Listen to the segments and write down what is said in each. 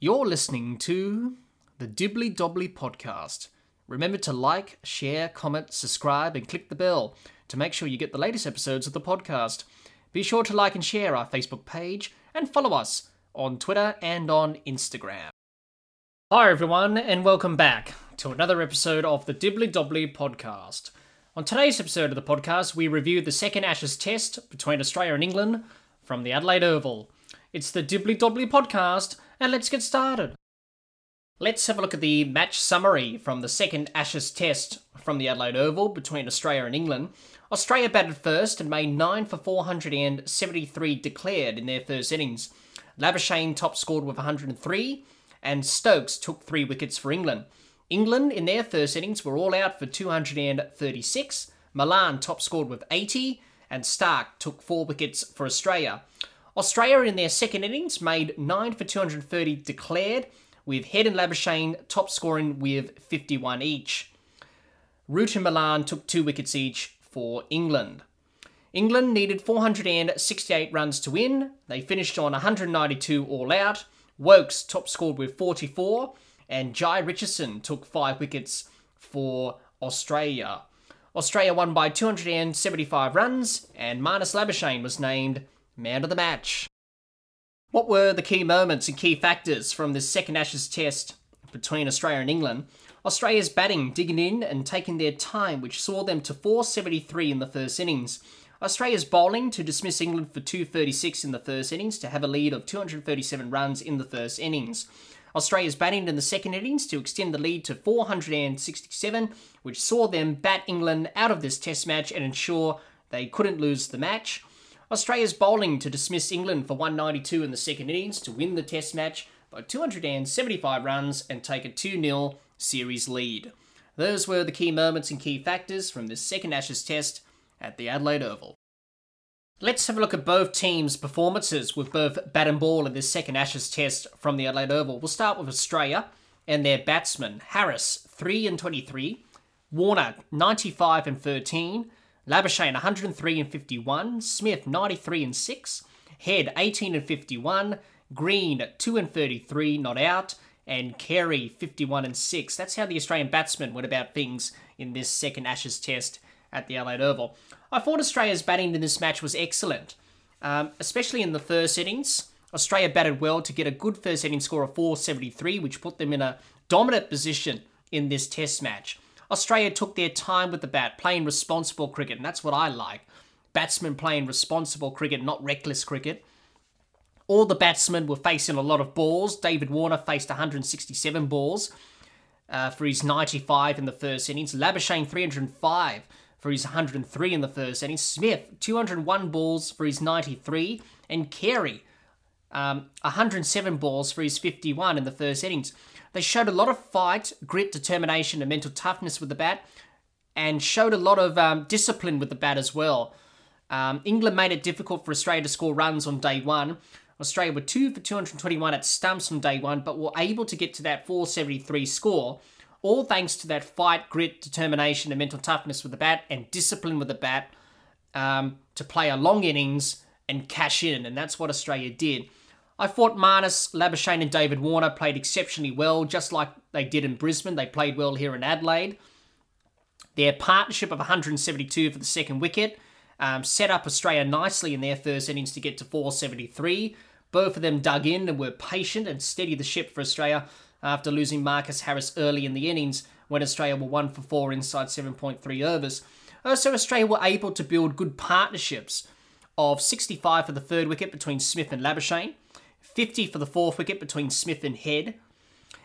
You're listening to the Dibbly Dobbly podcast. Remember to like, share, comment, subscribe, and click the bell to make sure you get the latest episodes of the podcast. Be sure to like and share our Facebook page and follow us on Twitter and on Instagram. Hi, everyone, and welcome back to another episode of the Dibbly Dobbly podcast. On today's episode of the podcast, we review the second Ashes test between Australia and England from the Adelaide Oval. It's the Dibbly Dobbly podcast, and let's get started. Let's have a look at the match summary from the second Ashes test from the Adelaide Oval between Australia and England. Australia batted first and made 9 for 473 declared in their first innings. Labuschagne top scored with 103, and Stokes took three wickets for England. England in their first innings were all out for 236. Malan top scored with 80, and Starc took four wickets for Australia. Australia in their second innings made 9 for 230 declared, with Head and Labuschagne top scoring with 51 each. Root and Malan took two wickets each for England. England needed 468 runs to win. They finished on 192 all out. Woakes top scored with 44, and Jhye Richardson took five wickets for Australia. Australia won by 275 runs, and Marnus Labuschagne was named man of the match. What were the key moments and key factors from this second Ashes test between Australia and England? Australia's batting digging in and taking their time, which saw them to 473 in the first innings. Australia's bowling to dismiss England for 236 in the first innings to have a lead of 237 runs in the first innings. Australia's batting in the second innings to extend the lead to 467, which saw them bat England out of this test match and ensure they couldn't lose the match. Australia's bowling to dismiss England for 192 in the second innings to win the Test match by 275 runs and take a 2 0 series lead. Those were the key moments and key factors from this second Ashes Test at the Adelaide Oval. Let's have a look at both teams' performances with both bat and ball in this second Ashes Test from the Adelaide Oval. We'll start with Australia and their batsmen Harris 3 and 23, Warner 95 and 13, Labuschagne 103 and 51, Smith 93 and 6, Head 18 and 51, Green 2 and 33 not out, and Carey 51 and 6. That's how the Australian batsmen went about things in this second Ashes test at the Adelaide Oval. I thought Australia's batting in this match was excellent, um, especially in the first innings. Australia batted well to get a good first inning score of 473, which put them in a dominant position in this test match. Australia took their time with the bat, playing responsible cricket, and that's what I like. Batsmen playing responsible cricket, not reckless cricket. All the batsmen were facing a lot of balls. David Warner faced 167 balls uh, for his 95 in the first innings. Labuschagne 305 for his 103 in the first innings. Smith 201 balls for his 93, and Carey um, 107 balls for his 51 in the first innings. They showed a lot of fight, grit, determination, and mental toughness with the bat, and showed a lot of um, discipline with the bat as well. Um, England made it difficult for Australia to score runs on day one. Australia were 2 for 221 at stumps on day one, but were able to get to that 473 score, all thanks to that fight, grit, determination, and mental toughness with the bat, and discipline with the bat um, to play a long innings and cash in, and that's what Australia did. I thought Marnus, Labuschagne, and David Warner played exceptionally well, just like they did in Brisbane. They played well here in Adelaide. Their partnership of 172 for the second wicket um, set up Australia nicely in their first innings to get to 473. Both of them dug in and were patient and steadied the ship for Australia after losing Marcus Harris early in the innings when Australia were 1 for 4 inside 7.3 overs. Also, Australia were able to build good partnerships of 65 for the third wicket between Smith and Labuschagne, 50 for the fourth wicket between Smith and Head,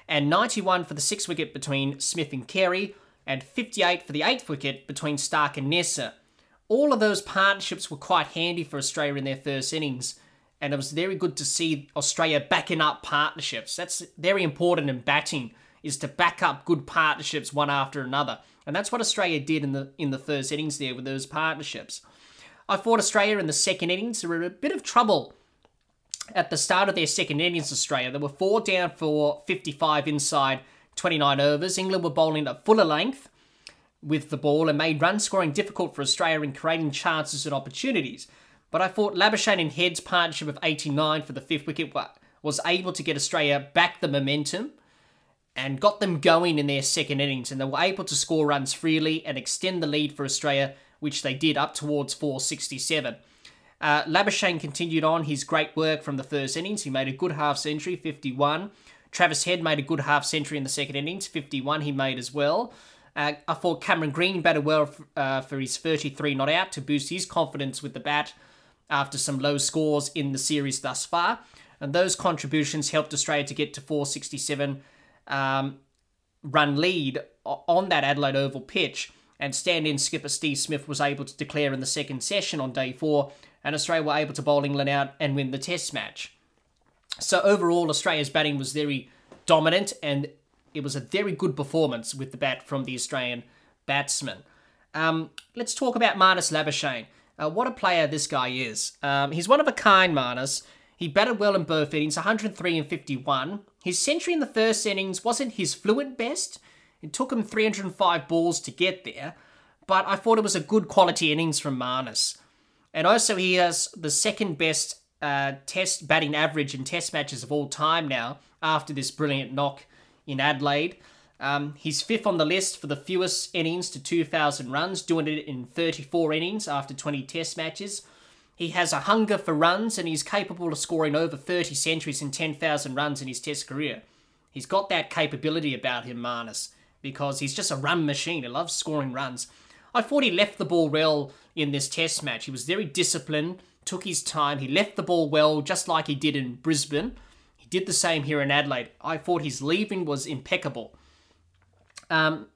and 91 for the sixth wicket between Smith and Carey, and 58 for the eighth wicket between Starc and Neser. All of those partnerships were quite handy for Australia in their first innings, and it was very good to see Australia backing up partnerships. That's very important in batting, is to back up good partnerships one after another. And that's what Australia did in the in the first innings there with those partnerships. I thought Australia in the second innings were in a bit of trouble at the start of their second innings, Australia, they were four down for 55 inside 29 overs. England were bowling at fuller length with the ball and made run scoring difficult for Australia in creating chances and opportunities. But I thought Labuschagne and Head's partnership of 89 for the fifth wicket was able to get Australia back the momentum and got them going in their second innings, and they were able to score runs freely and extend the lead for Australia, which they did up towards 467. Uh, Labuschagne continued on his great work from the first innings. He made a good half century, 51. Travis Head made a good half century in the second innings, 51 he made as well. Uh, I thought Cameron Green batted well uh, for his 33 not out to boost his confidence with the bat after some low scores in the series thus far. And those contributions helped Australia to get to 467 um, run lead on that Adelaide Oval pitch. And stand in skipper Steve Smith was able to declare in the second session on day four, and Australia were able to bowl England out and win the Test match. So, overall, Australia's batting was very dominant, and it was a very good performance with the bat from the Australian batsman. Um, let's talk about Marnus Labuschagne. Uh, what a player this guy is. Um, he's one of a kind, Marnus. He batted well in both innings, 103 and 51. His century in the first innings wasn't his fluent best. It took him 305 balls to get there, but I thought it was a good quality innings from Marnus. And also, he has the second best uh, test batting average in test matches of all time now after this brilliant knock in Adelaide. Um, he's fifth on the list for the fewest innings to 2,000 runs, doing it in 34 innings after 20 test matches. He has a hunger for runs and he's capable of scoring over 30 centuries and 10,000 runs in his test career. He's got that capability about him, Marnus, because he's just a run machine. He loves scoring runs. I thought he left the ball well in this test match. He was very disciplined, took his time. He left the ball well, just like he did in Brisbane. He did the same here in Adelaide. I thought his leaving was impeccable. Um,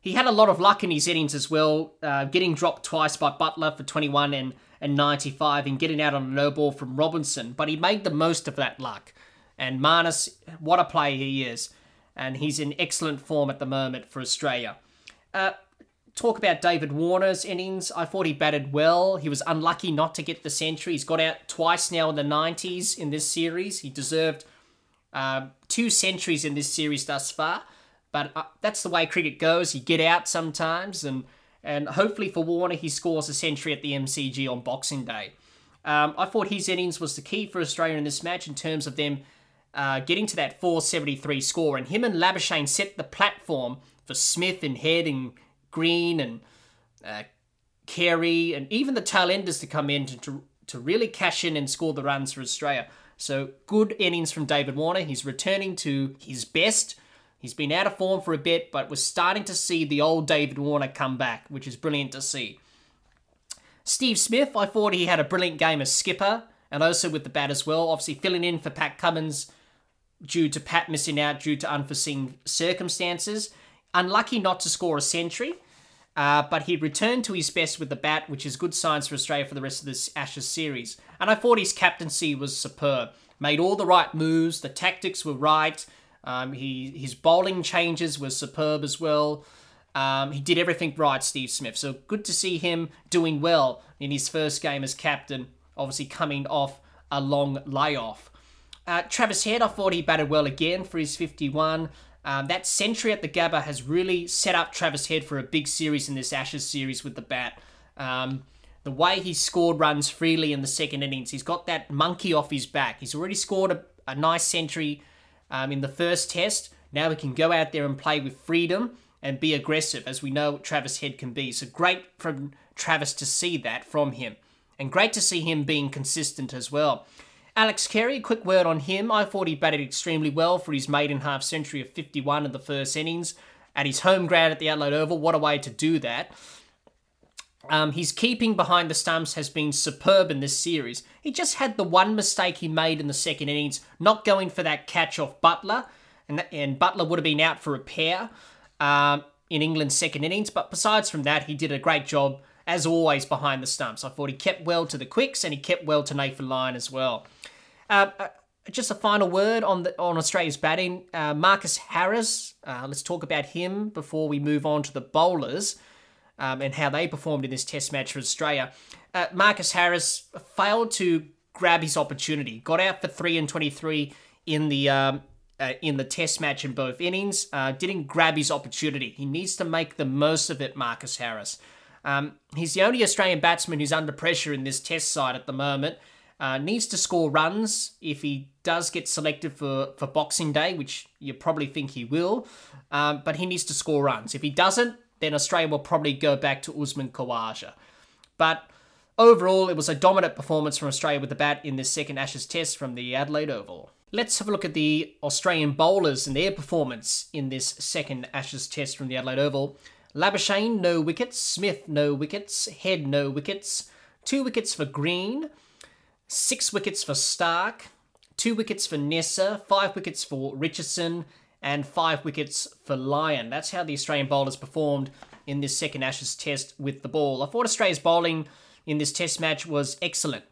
he had a lot of luck in his innings as well, uh, getting dropped twice by Buttler for 21 and and 95 and getting out on a no ball from Robinson, but he made the most of that luck. And Marnus, what a player he is. And he's in excellent form at the moment for Australia. Uh, talk about David Warner's innings. I thought he batted well. He was unlucky not to get the century. He's got out twice now in the 90s in this series. He deserved uh, two centuries in this series thus far. But uh, that's the way cricket goes. You get out sometimes, and and hopefully for Warner, he scores a century at the MCG on Boxing Day. Um, I thought his innings was the key for Australia in this match in terms of them uh, getting to that 473 score. And him and Labuschagne set the platform for Smith and Head and Green and uh, Carey and even the tail enders to come in to, to, to really cash in and score the runs for Australia. So good innings from David Warner. He's returning to his best He's been out of form for a bit, but we're starting to see the old David Warner come back, which is brilliant to see. Steve Smith, I thought he had a brilliant game as skipper and also with the bat as well. Obviously, filling in for Pat Cummins due to Pat missing out due to unforeseen circumstances. Unlucky not to score a century, uh, but he returned to his best with the bat, which is good signs for Australia for the rest of this Ashes series. And I thought his captaincy was superb. Made all the right moves, the tactics were right. Um, he his bowling changes were superb as well. Um, he did everything right, Steve Smith. So good to see him doing well in his first game as captain. Obviously coming off a long layoff. Uh, Travis Head, I thought he batted well again for his 51. Um, that century at the Gabba has really set up Travis Head for a big series in this Ashes series with the bat. Um, the way he scored runs freely in the second innings, he's got that monkey off his back. He's already scored a, a nice century um, in the first test. Now he can go out there and play with freedom and be aggressive, as we know Travis Head can be. So great from Travis to see that from him. And great to see him being consistent as well. Alex Carey, quick word on him. I thought he batted extremely well for his maiden half century of 51 in the first innings at his home ground at the Adelaide Oval. What a way to do that. Um, his keeping behind the stumps has been superb in this series. He just had the one mistake he made in the second innings, not going for that catch off Buttler, and, that, and Buttler would have been out for a pair um, in England's second innings. But besides from that, he did a great job, as always, behind the stumps. I thought he kept well to the quicks and he kept well to Nathan Lyon as well. Uh, uh, just a final word on the on Australia's batting. Uh, Marcus Harris, uh, let's talk about him before we move on to the bowlers um, and how they performed in this Test match for Australia. Uh, Marcus Harris failed to grab his opportunity. Got out for three and twenty-three in the um, uh, in the Test match in both innings. Uh, didn't grab his opportunity. He needs to make the most of it. Marcus Harris. Um, he's the only Australian batsman who's under pressure in this Test side at the moment. Uh, needs to score runs if he does get selected for, for Boxing Day, which you probably think he will. Um, but he needs to score runs. If he doesn't, then Australia will probably go back to Usman Khawaja. But overall, it was a dominant performance from Australia with the bat in this second Ashes test from the Adelaide Oval. Let's have a look at the Australian bowlers and their performance in this second Ashes test from the Adelaide Oval. Labuschagne, no wickets. Smith, no wickets. Head, no wickets. Two wickets for Green. Six wickets for Starc. Two wickets for Neser. Five wickets for Richardson and five wickets for Lyon. That's how the Australian bowlers performed in this second Ashes test with the ball. I thought Australia's bowling in this test match was excellent.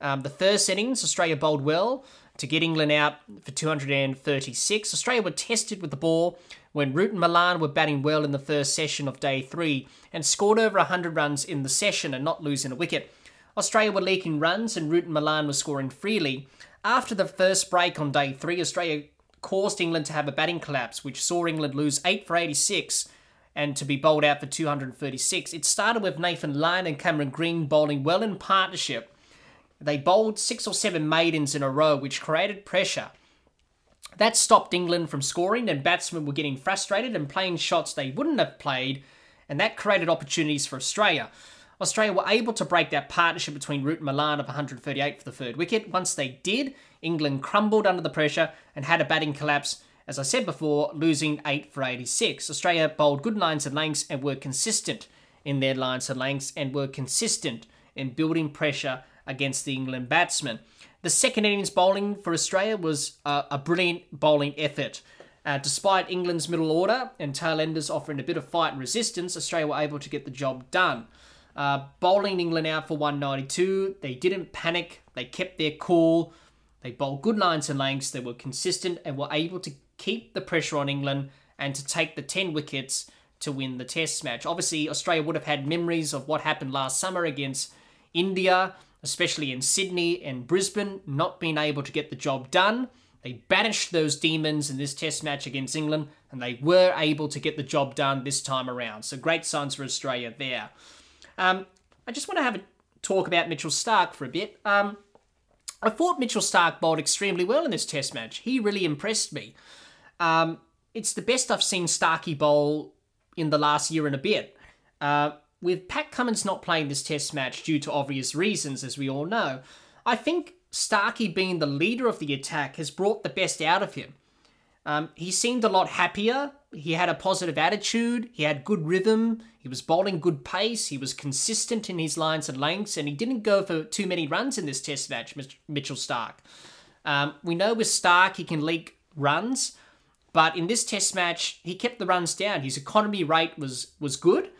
Um, the first innings, Australia bowled well to get England out for 236. Australia were tested with the ball when Root and Malan were batting well in the first session of day three and scored over 100 runs in the session and not losing a wicket. Australia were leaking runs and Root and Malan were scoring freely. After the first break on day three, Australia caused England to have a batting collapse, which saw England lose 8 for 86 and to be bowled out for 236. It started with Nathan Lyon and Cameron Green bowling well in partnership. They bowled six or seven maidens in a row, which created pressure. That stopped England from scoring, and batsmen were getting frustrated and playing shots they wouldn't have played, and that created opportunities for Australia. Australia were able to break that partnership between Root and Malan of 138 for the third wicket. Once they did, England crumbled under the pressure and had a batting collapse, as I said before, losing 8 for 86. Australia bowled good lines and lengths and were consistent in their lines and lengths and were consistent in building pressure against the England batsmen. The second innings bowling for Australia was uh, a brilliant bowling effort. Uh, despite England's middle order and tailenders offering a bit of fight and resistance, Australia were able to get the job done. Uh, bowling England out for 192. They didn't panic. They kept their cool. They bowled good lines and lengths. They were consistent and were able to keep the pressure on England and to take the 10 wickets to win the test match. Obviously, Australia would have had memories of what happened last summer against India, especially in Sydney and Brisbane, not being able to get the job done. They banished those demons in this test match against England, and they were able to get the job done this time around. So great signs for Australia there. Um, I just want to have a talk about Mitchell Starc for a bit. Um, I thought Mitchell Starc bowled extremely well in this Test match. He really impressed me. Um, it's the best I've seen Starkey bowl in the last year and a bit. Uh, with Pat Cummins not playing this Test match due to obvious reasons, as we all know, I think Starkey being the leader of the attack has brought the best out of him. Um, he seemed a lot happier. He had a positive attitude. He had good rhythm. He was bowling good pace. He was consistent in his lines and lengths, and he didn't go for too many runs in this Test match, Mitchell Starc. Um, we know with Starc he can leak runs, but in this Test match he kept the runs down. His economy rate was was good,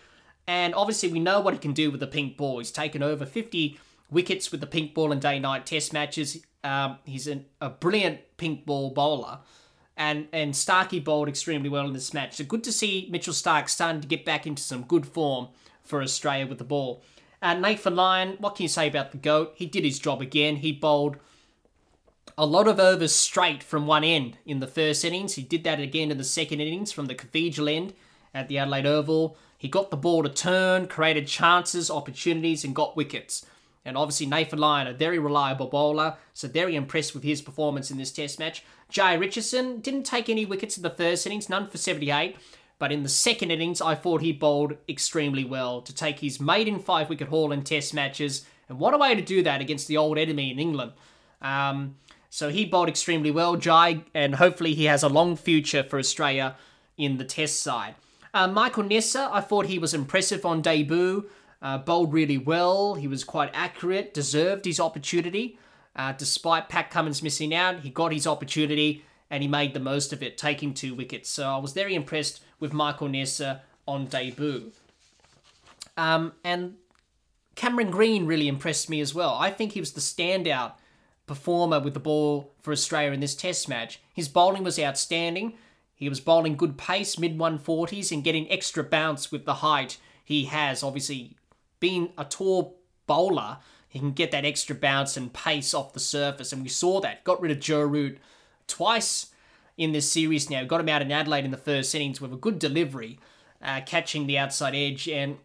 and obviously we know what he can do with the pink ball. He's taken over 50 wickets with the pink ball in day-night Test matches. Um, he's an, a brilliant pink ball bowler and and Starkey bowled extremely well in this match. So good to see Mitchell Starc starting to get back into some good form for Australia with the ball. Uh, Nathan Lyon, what can you say about the GOAT? He did his job again. He bowled a lot of overs straight from one end in the first innings. He did that again in the second innings from the Cathedral end at the Adelaide Oval. He got the ball to turn, created chances, opportunities, and got wickets. And obviously, Nathan Lyon, a very reliable bowler, so very impressed with his performance in this Test match. Jhye Richardson didn't take any wickets in the first innings, none for 78, but in the second innings, I thought he bowled extremely well to take his maiden five wicket haul in Test matches. And what a way to do that against the old enemy in England. Um, so he bowled extremely well, Jhye, and hopefully he has a long future for Australia in the Test side. Uh, Michael Neser, I thought he was impressive on debut. Uh, bowled really well. He was quite accurate, deserved his opportunity. Uh, despite Pat Cummins missing out, he got his opportunity and he made the most of it, taking two wickets. So I was very impressed with Michael Neser on debut. Um, and Cameron Green really impressed me as well. I think he was the standout performer with the ball for Australia in this Test match. His bowling was outstanding. He was bowling good pace, mid 140s, and getting extra bounce with the height he has. Obviously, being a tall bowler, he can get that extra bounce and pace off the surface. And we saw that. Got rid of Joe Root twice in this series now. Got him out in Adelaide in the first innings with a good delivery, uh, catching the outside edge. And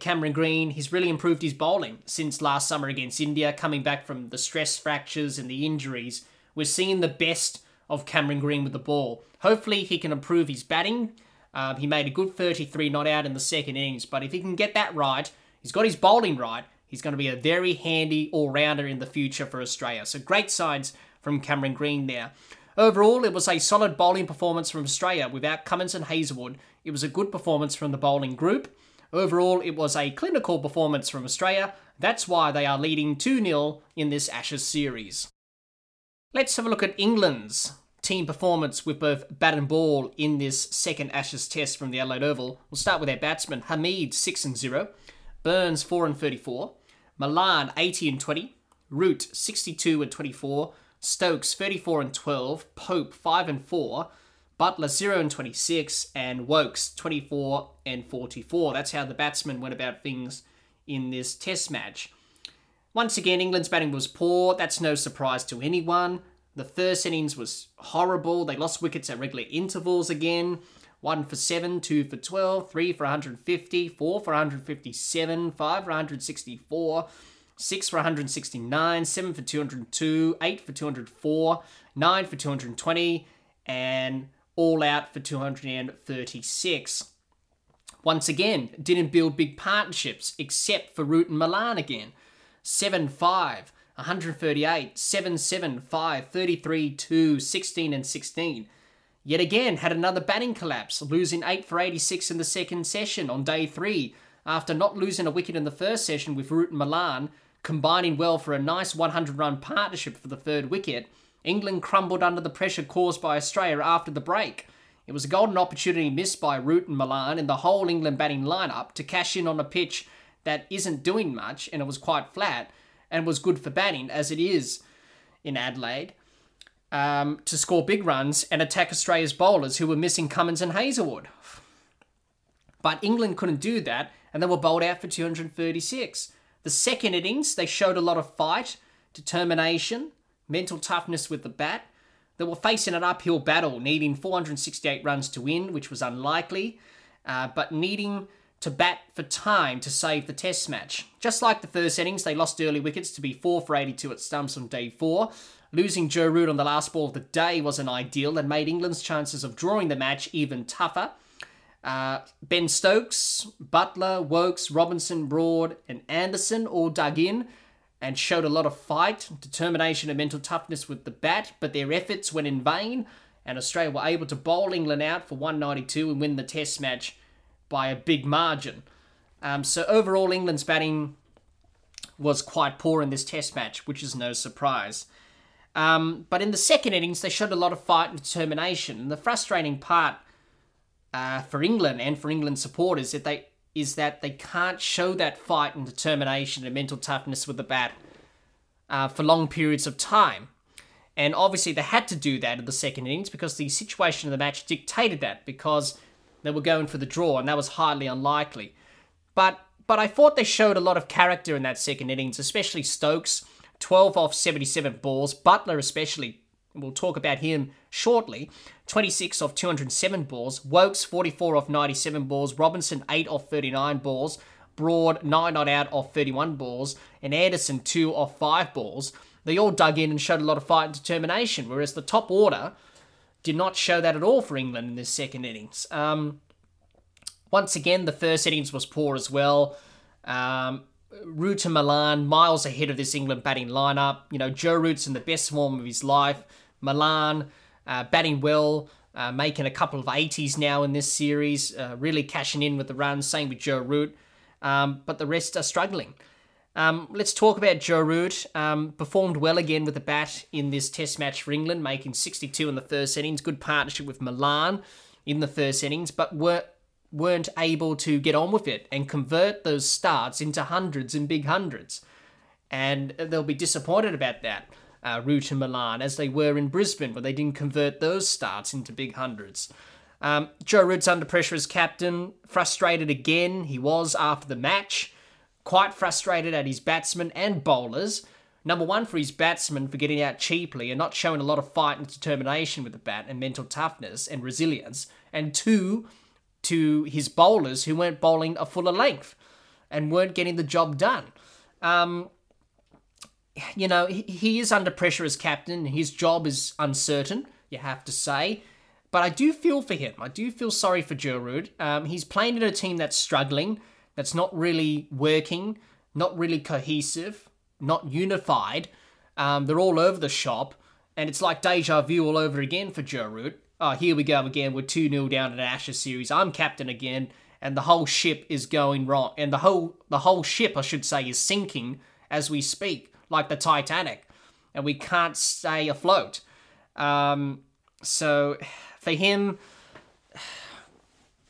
Cameron Green, he's really improved his bowling since last summer against India, coming back from the stress fractures and the injuries. We're seeing the best of Cameron Green with the ball. Hopefully, he can improve his batting. Um, he made a good 33 not out in the second innings, but if he can get that right, he's got his bowling right, he's going to be a very handy all rounder in the future for Australia. So, great signs from Cameron Green there. Overall, it was a solid bowling performance from Australia without Cummins and Hazlewood. It was a good performance from the bowling group. Overall, it was a clinical performance from Australia. That's why they are leading 2 0 in this Ashes series. Let's have a look at England's team performance with both bat and ball in this second Ashes test from the Adelaide Oval. We'll start with our batsmen. Hamid 6 and 0, Burns 4 and 34, Malan 80 and 20, Root 62 and 24, Stokes 34 and 12, Pope 5 and 4, Buttler 0 and 26, and Woakes 24 and 44. That's how the batsmen went about things in this test match. Once again, England's batting was poor. That's no surprise to anyone. The first innings was horrible. They lost wickets at regular intervals again. One for seven, two for 12, three for 150, four for 157, five for 164, six for 169, seven for 202, eight for 204, nine for 220, and all out for 236. Once again, didn't build big partnerships except for Root and Malan again. 7 5, 138, 7 7, 5, 33 2, 16 and 16. Yet again, had another batting collapse, losing 8 for 86 in the second session on day 3, after not losing a wicket in the first session with Root and Malan, combining well for a nice 100 run partnership for the third wicket. England crumbled under the pressure caused by Australia after the break. It was a golden opportunity missed by Root and Malan in the whole England batting lineup to cash in on a pitch that isn't doing much and it was quite flat and was good for batting as it is in Adelaide um, to score big runs and attack Australia's bowlers who were missing Cummins and Hazlewood. But England couldn't do that and they were bowled out for 236. The second innings, they showed a lot of fight, determination, mental toughness with the bat. They were facing an uphill battle, needing 468 runs to win, which was unlikely, uh, but needing to bat for time to save the test match. Just like the first innings, they lost early wickets to be 4 for 82 at stumps on day 4. Losing Joe Root on the last ball of the day was an ideal and made England's chances of drawing the match even tougher. Uh, ben Stokes, Buttler, Woakes, Robinson, Broad, and Anderson all dug in and showed a lot of fight, determination, and mental toughness with the bat, but their efforts went in vain, and Australia were able to bowl England out for 192 and win the test match by a big margin. Um, so overall, England's batting was quite poor in this Test match, which is no surprise. Um, but in the second innings, they showed a lot of fight and determination. And the frustrating part uh, for England and for England supporters that they is that they can't show that fight and determination and mental toughness with the bat uh, for long periods of time. And obviously, they had to do that in the second innings because the situation of the match dictated that. Because they were going for the draw, and that was highly unlikely. But but I thought they showed a lot of character in that second innings, especially Stokes, 12 off 77 balls, Buttler especially. We'll talk about him shortly. 26 off 207 balls, Woakes 44 off 97 balls, Robinson 8 off 39 balls, Broad 9 not out off 31 balls, and Anderson 2 off 5 balls. They all dug in and showed a lot of fight and determination, whereas the top order did not show that at all for England in this second innings. Um, once again, the first innings was poor as well. Um, Root and Malan, miles ahead of this England batting lineup. You know, Joe Root's in the best form of his life. Malan uh, batting well, uh, making a couple of 80s now in this series, uh, really cashing in with the runs. Same with Joe Root. Um, but the rest are struggling. Um, let's talk about Joe Root. Um, performed well again with the bat in this Test match for England, making 62 in the first innings. Good partnership with Malan in the first innings, but were, weren't able to get on with it and convert those starts into hundreds and big hundreds. And they'll be disappointed about that, uh, Root and Malan, as they were in Brisbane, where they didn't convert those starts into big hundreds. Um, Joe Root's under pressure as captain, frustrated again. He was after the match quite frustrated at his batsmen and bowlers. Number one, for his batsmen for getting out cheaply and not showing a lot of fight and determination with the bat and mental toughness and resilience. And two, to his bowlers who weren't bowling a fuller length. and weren't getting the job done. Um, you know, he, is under pressure as captain. His job is uncertain, you have to say. But I do feel for him. I do feel sorry for Root. Um, he's playing in a team that's struggling, that's not really working, not really cohesive, not unified. Um, they're all over the shop, and it's like deja vu all over again for Joe Root. Oh, here we go again. We're 2 0 down in Ashes series. I'm captain again, and the whole ship is going wrong. And the whole the whole ship, I should say, is sinking as we speak, like the Titanic, and we can't stay afloat. Um, so for him,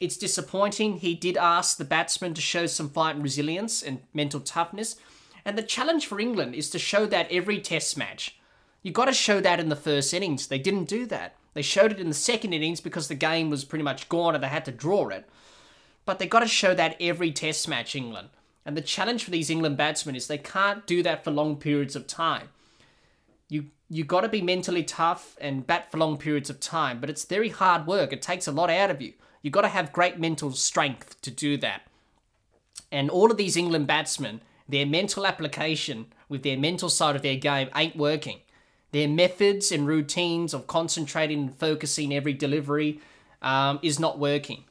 it's disappointing. He did ask the batsmen to show some fight and resilience and mental toughness. And the challenge for England is to show that every test match. You've got to show that in the first innings. They didn't do that. They showed it in the second innings because the game was pretty much gone and they had to draw it. But they've got to show that every test match, England. And the challenge for these England batsmen is they can't do that for long periods of time. You you got to be mentally tough and bat for long periods of time, but it's very hard work. It takes a lot out of you. You got to have great mental strength to do that. And all of these England batsmen, their mental application with their mental side of their game ain't working. Their methods and routines of concentrating and focusing every delivery um, is not working.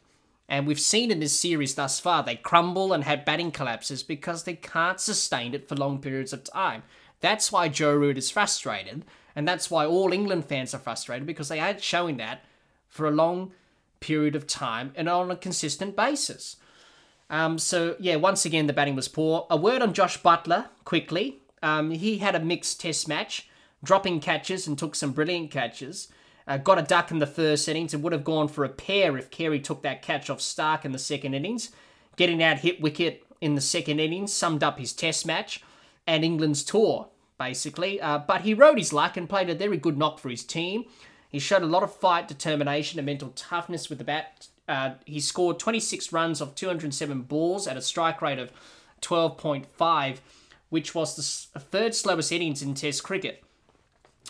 And we've seen in this series thus far, they crumble and have batting collapses because they can't sustain it for long periods of time. That's why Joe Root is frustrated, and that's why all England fans are frustrated because they aren't showing that for a long period of time and on a consistent basis. Um, so yeah, once again the batting was poor. A word on Josh Buttler quickly. Um, he had a mixed Test match, dropping catches and took some brilliant catches. Uh, got a duck in the first innings and would have gone for a pair if Carey took that catch off Starc in the second innings. Getting out hit wicket in the second innings summed up his Test match and England's tour, basically. Uh, but he rode his luck and played a very good knock for his team. He showed a lot of fight, determination, and mental toughness with the bat. Uh, he scored 26 runs of 207 balls at a strike rate of 12.5, which was the third slowest innings in Test cricket.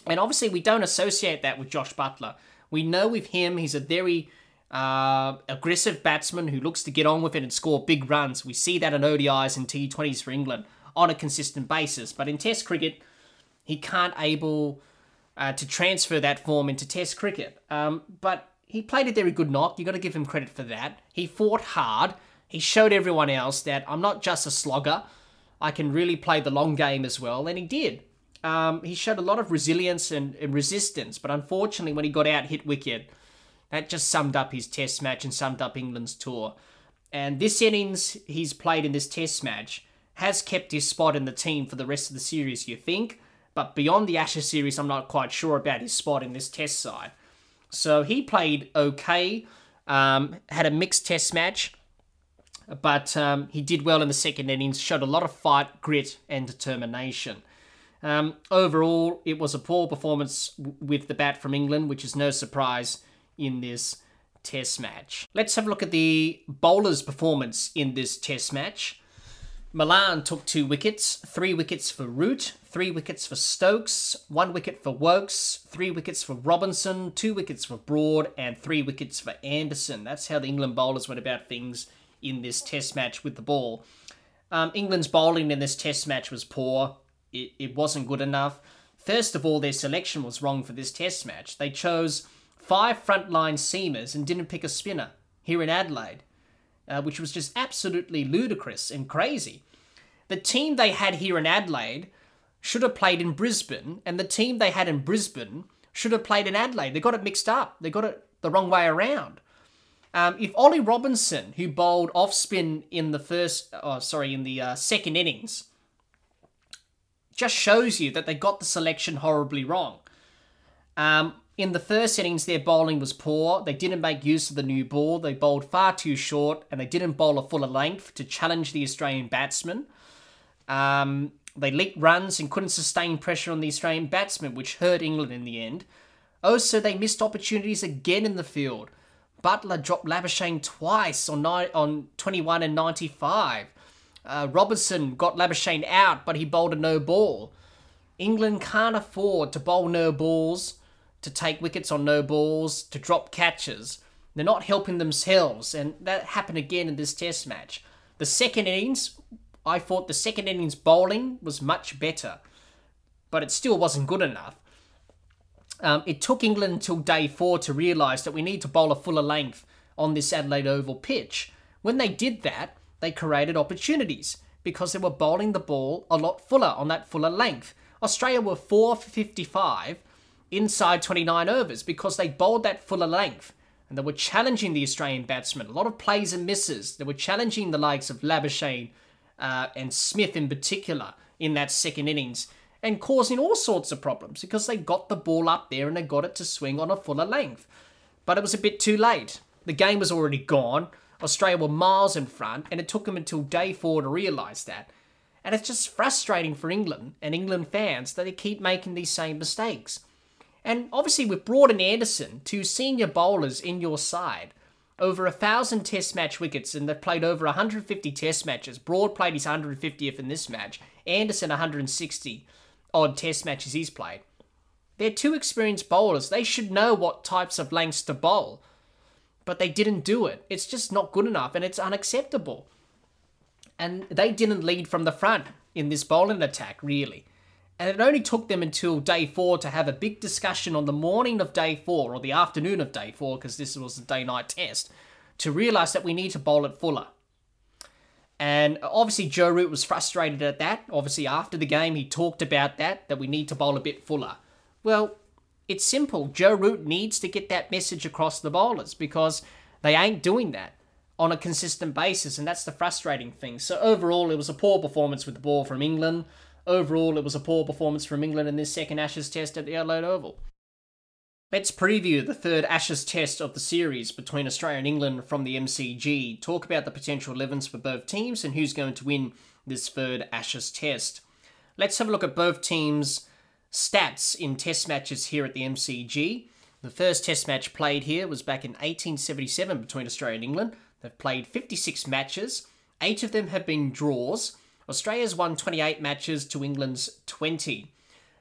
And obviously, we don't associate that with Josh Buttler. We know with him, he's a very uh, aggressive batsman who looks to get on with it and score big runs. We see that in ODIs and T20s for England on a consistent basis. But in Test cricket, he can't able uh, to transfer that form into Test cricket. Um, but he played a very good knock. You got to give him credit for that. He fought hard. He showed everyone else that I'm not just a slogger. I can really play the long game as well, and he did. Um, he showed a lot of resilience and, and resistance, but unfortunately, when he got out hit wicket, that just summed up his Test match and summed up England's tour. And this innings he's played in this Test match has kept his spot in the team for the rest of the series, you think. But beyond the Ashes series, I'm not quite sure about his spot in this test side. So he played okay, um, had a mixed test match, but um, he did well in the second innings, showed a lot of fight, grit, and determination. Um, overall, it was a poor performance with the bat from England, which is no surprise in this test match. Let's have a look at the bowler's performance in this test match. Malan took two wickets, three wickets for Root, three wickets for Stokes, one wicket for Woakes, three wickets for Robinson, two wickets for Broad, and three wickets for Anderson. That's how the England bowlers went about things in this test match with the ball. Um, England's bowling in this test match was poor. It, it wasn't good enough. First of all, their selection was wrong for this test match. They chose five frontline seamers and didn't pick a spinner here in Adelaide uh, which was just absolutely ludicrous and crazy. The team they had here in Adelaide should have played in Brisbane, and the team they had in Brisbane should have played in Adelaide. They got it mixed up. They got it the wrong way around. Um, if Ollie Robinson, who bowled off spin in the first, oh, sorry, in the uh, second innings, just shows you that they got the selection horribly wrong. Um, in the first innings, their bowling was poor. They didn't make use of the new ball. They bowled far too short, and they didn't bowl a fuller length to challenge the Australian batsmen. Um, they leaked runs and couldn't sustain pressure on the Australian batsmen, which hurt England in the end. Also, they missed opportunities again in the field. Buttler dropped Labuschagne twice on, ni- on 21 and 95. Uh, Robinson got Labuschagne out, but he bowled a no ball. England can't afford to bowl no balls to take wickets on no balls, to drop catches. They're not helping themselves, and that happened again in this test match. The second innings, I thought the second innings bowling was much better, but it still wasn't good enough. Um, it took England until day four to realise that we need to bowl a fuller length on this Adelaide Oval pitch. When they did that, they created opportunities because they were bowling the ball a lot fuller on that fuller length. Australia were 4 for 55 inside 29 overs because they bowled that fuller length and they were challenging the Australian batsmen. A lot of plays and misses. They were challenging the likes of Labuschagne uh, and Smith in particular in that second innings and causing all sorts of problems because they got the ball up there and they got it to swing on a fuller length. But it was a bit too late. The game was already gone. Australia were miles in front, and it took them until day four to realise that. And it's just frustrating for England and England fans that they keep making these same mistakes. And obviously, with Broad and Anderson, two senior bowlers in your side, over a thousand test match wickets, and they've played over 150 test matches. Broad played his 150th in this match, Anderson 160 odd test matches he's played. They're two experienced bowlers. They should know what types of lengths to bowl. But they didn't do it. It's just not good enough and it's unacceptable. And they didn't lead from the front in this bowling attack, really. And it only took them until day four to have a big discussion on the morning of day four or the afternoon of day four, because this was a day night test, to realise that we need to bowl it fuller. And obviously, Joe Root was frustrated at that. Obviously, after the game, he talked about that, that we need to bowl a bit fuller. Well, it's simple. Joe Root needs to get that message across the bowlers because they ain't doing that on a consistent basis, and that's the frustrating thing. So, overall, it was a poor performance with the ball from England. Overall, it was a poor performance from England in this second Ashes test at the Adelaide Oval. Let's preview the third Ashes test of the series between Australia and England from the MCG, talk about the potential 11s for both teams and who's going to win this third Ashes test. Let's have a look at both teams' stats in test matches here at the MCG. The first test match played here was back in 1877 between Australia and England. They've played 56 matches, eight of them have been draws, Australia's won 28 matches to England's 20.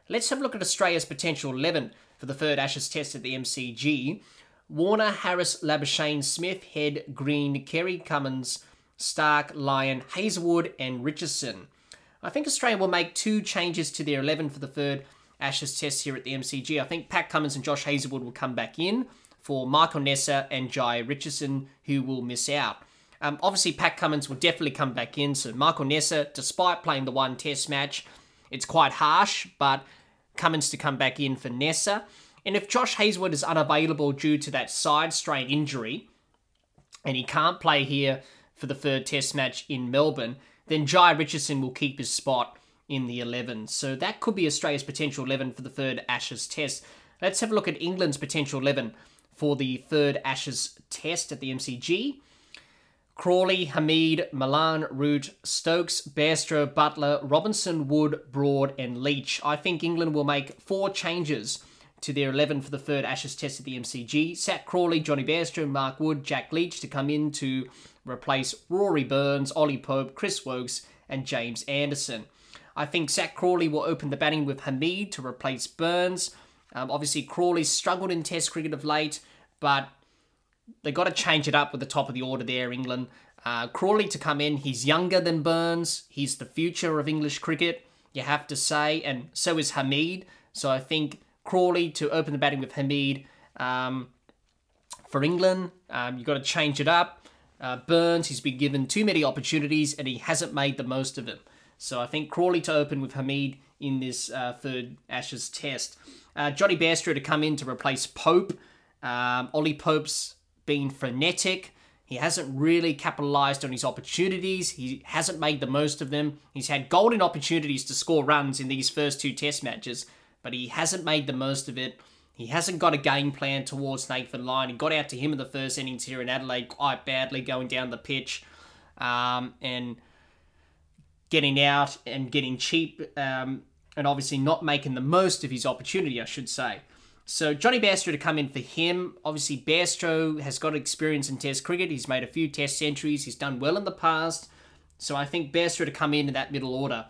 Let's have a look at Australia's potential 11 for the third Ashes test at the MCG. Warner, Harris, Labuschagne, Smith, Head, Green, Carey, Cummins, Starc, Lyon, Hazlewood, and Richardson. I think Australia will make two changes to their 11 for the third Ashes test here at the MCG. I think Pat Cummins and Josh Hazlewood will come back in for Michael Neser and Jhye Richardson, who will miss out. Um, obviously, Pat Cummins will definitely come back in. So Michael Neser, despite playing the one Test match, it's quite harsh, but Cummins to come back in for Neser. And if Josh Hazlewood is unavailable due to that side strain injury, and he can't play here for the third Test match in Melbourne, then Jhye Richardson will keep his spot in the 11. So that could be Australia's potential 11 for the third Ashes Test. Let's have a look at England's potential 11 for the third Ashes Test at the MCG. Crawley, Hamid, Malan, Root, Stokes, Bairstow, Buttler, Robinson, Wood, Broad, and Leach. I think England will make four changes to their 11 for the third Ashes test at the MCG. Zak Crawley, Jonny Bairstow, Mark Wood, Jack Leach to come in to replace Rory Burns, Ollie Pope, Chris Woakes, and James Anderson. I think Zak Crawley will open the batting with Hamid to replace Burns. Um, obviously, Crawley struggled in Test cricket of late, but they got to change it up with the top of the order there, England. Uh, Crawley to come in. He's younger than Burns. He's the future of English cricket, you have to say, and so is Hamid. So I think Crawley to open the batting with Hamid um, for England. Um, you've got to change it up. Uh, Burns, he's been given too many opportunities and he hasn't made the most of them. So I think Crawley to open with Hamid in this uh, third Ashes test. Uh, Jonny Bairstow to come in to replace Pope. Um, Ollie Pope's been frenetic. He hasn't really capitalized on his opportunities. He hasn't made the most of them. He's had golden opportunities to score runs in these first two test matches, but he hasn't made the most of it. He hasn't got a game plan towards Nathan Lyon. He got out to him in the first innings here in Adelaide quite badly, going down the pitch um, and getting out and getting cheap, um, and obviously not making the most of his opportunity, I should say. So Jonny Bairstow to come in for him. Obviously, Bairstow has got experience in Test cricket. He's made a few Test centuries. He's done well in the past. So I think Bairstow to come in in that middle order.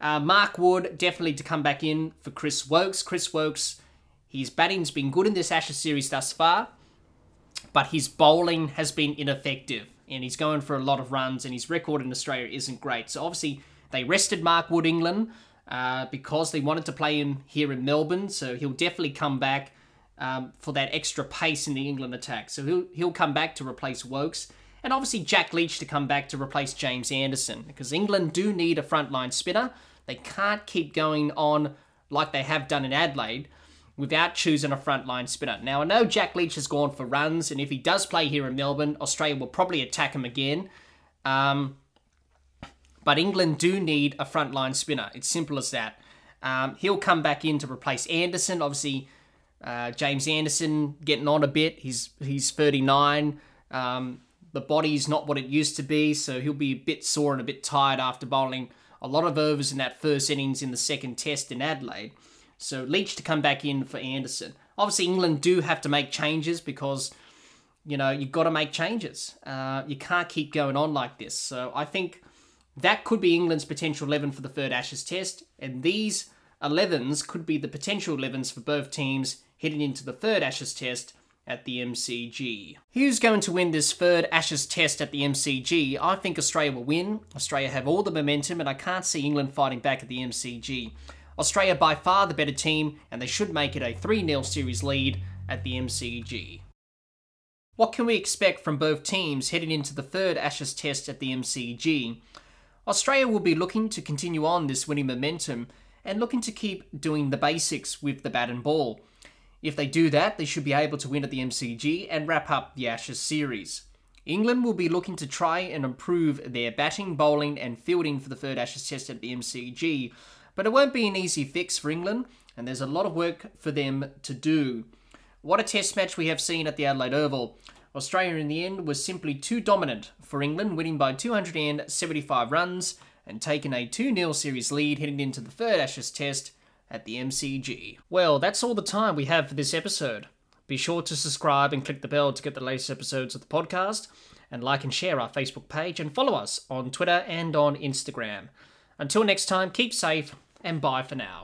Uh, Mark Wood definitely to come back in for Chris Woakes. Chris Woakes, his batting's been good in this Ashes series thus far, but his bowling has been ineffective. and he's going for a lot of runs, and his record in Australia isn't great. So obviously they rested Mark Wood England uh, because they wanted to play him here in Melbourne. So he'll definitely come back um, for that extra pace in the England attack. So he'll he'll come back to replace Woakes. And obviously Jack Leach to come back to replace James Anderson because England do need a frontline spinner. They can't keep going on like they have done in Adelaide without choosing a frontline spinner. Now, I know Jack Leach has gone for runs, and if he does play here in Melbourne, Australia will probably attack him again. Um, but England do need a frontline spinner. It's simple as that. Um, he'll come back in to replace Anderson. Obviously, uh, James Anderson getting on a bit. He's he's 39. Um, the body's not what it used to be, so he'll be a bit sore and a bit tired after bowling a lot of overs in that first innings in the second test in Adelaide. So Leach to come back in for Anderson. Obviously, England do have to make changes because, you know, you've got to make changes. Uh, you can't keep going on like this. So I think that could be England's potential 11 for the third Ashes test. And these 11s could be the potential 11s for both teams heading into the third Ashes test at the MCG. Who's going to win this third Ashes test at the MCG? I think Australia will win. Australia have all the momentum, and I can't see England fighting back at the MCG. Australia by far the better team, and they should make it a 3 0 series lead at the MCG. What can we expect from both teams heading into the third Ashes test at the MCG? Australia will be looking to continue on this winning momentum and looking to keep doing the basics with the bat and ball. If they do that, they should be able to win at the MCG and wrap up the Ashes series. England will be looking to try and improve their batting, bowling, and fielding for the third Ashes test at the MCG, but it won't be an easy fix for England, and there's a lot of work for them to do. What a test match we have seen at the Adelaide Oval. Australia in the end was simply too dominant for England, winning by 275 runs and taking a 2 0 series lead heading into the third Ashes test at the MCG. Well, that's all the time we have for this episode. Be sure to subscribe and click the bell to get the latest episodes of the podcast, and like and share our Facebook page and follow us on Twitter and on Instagram. Until next time, keep safe and bye for now.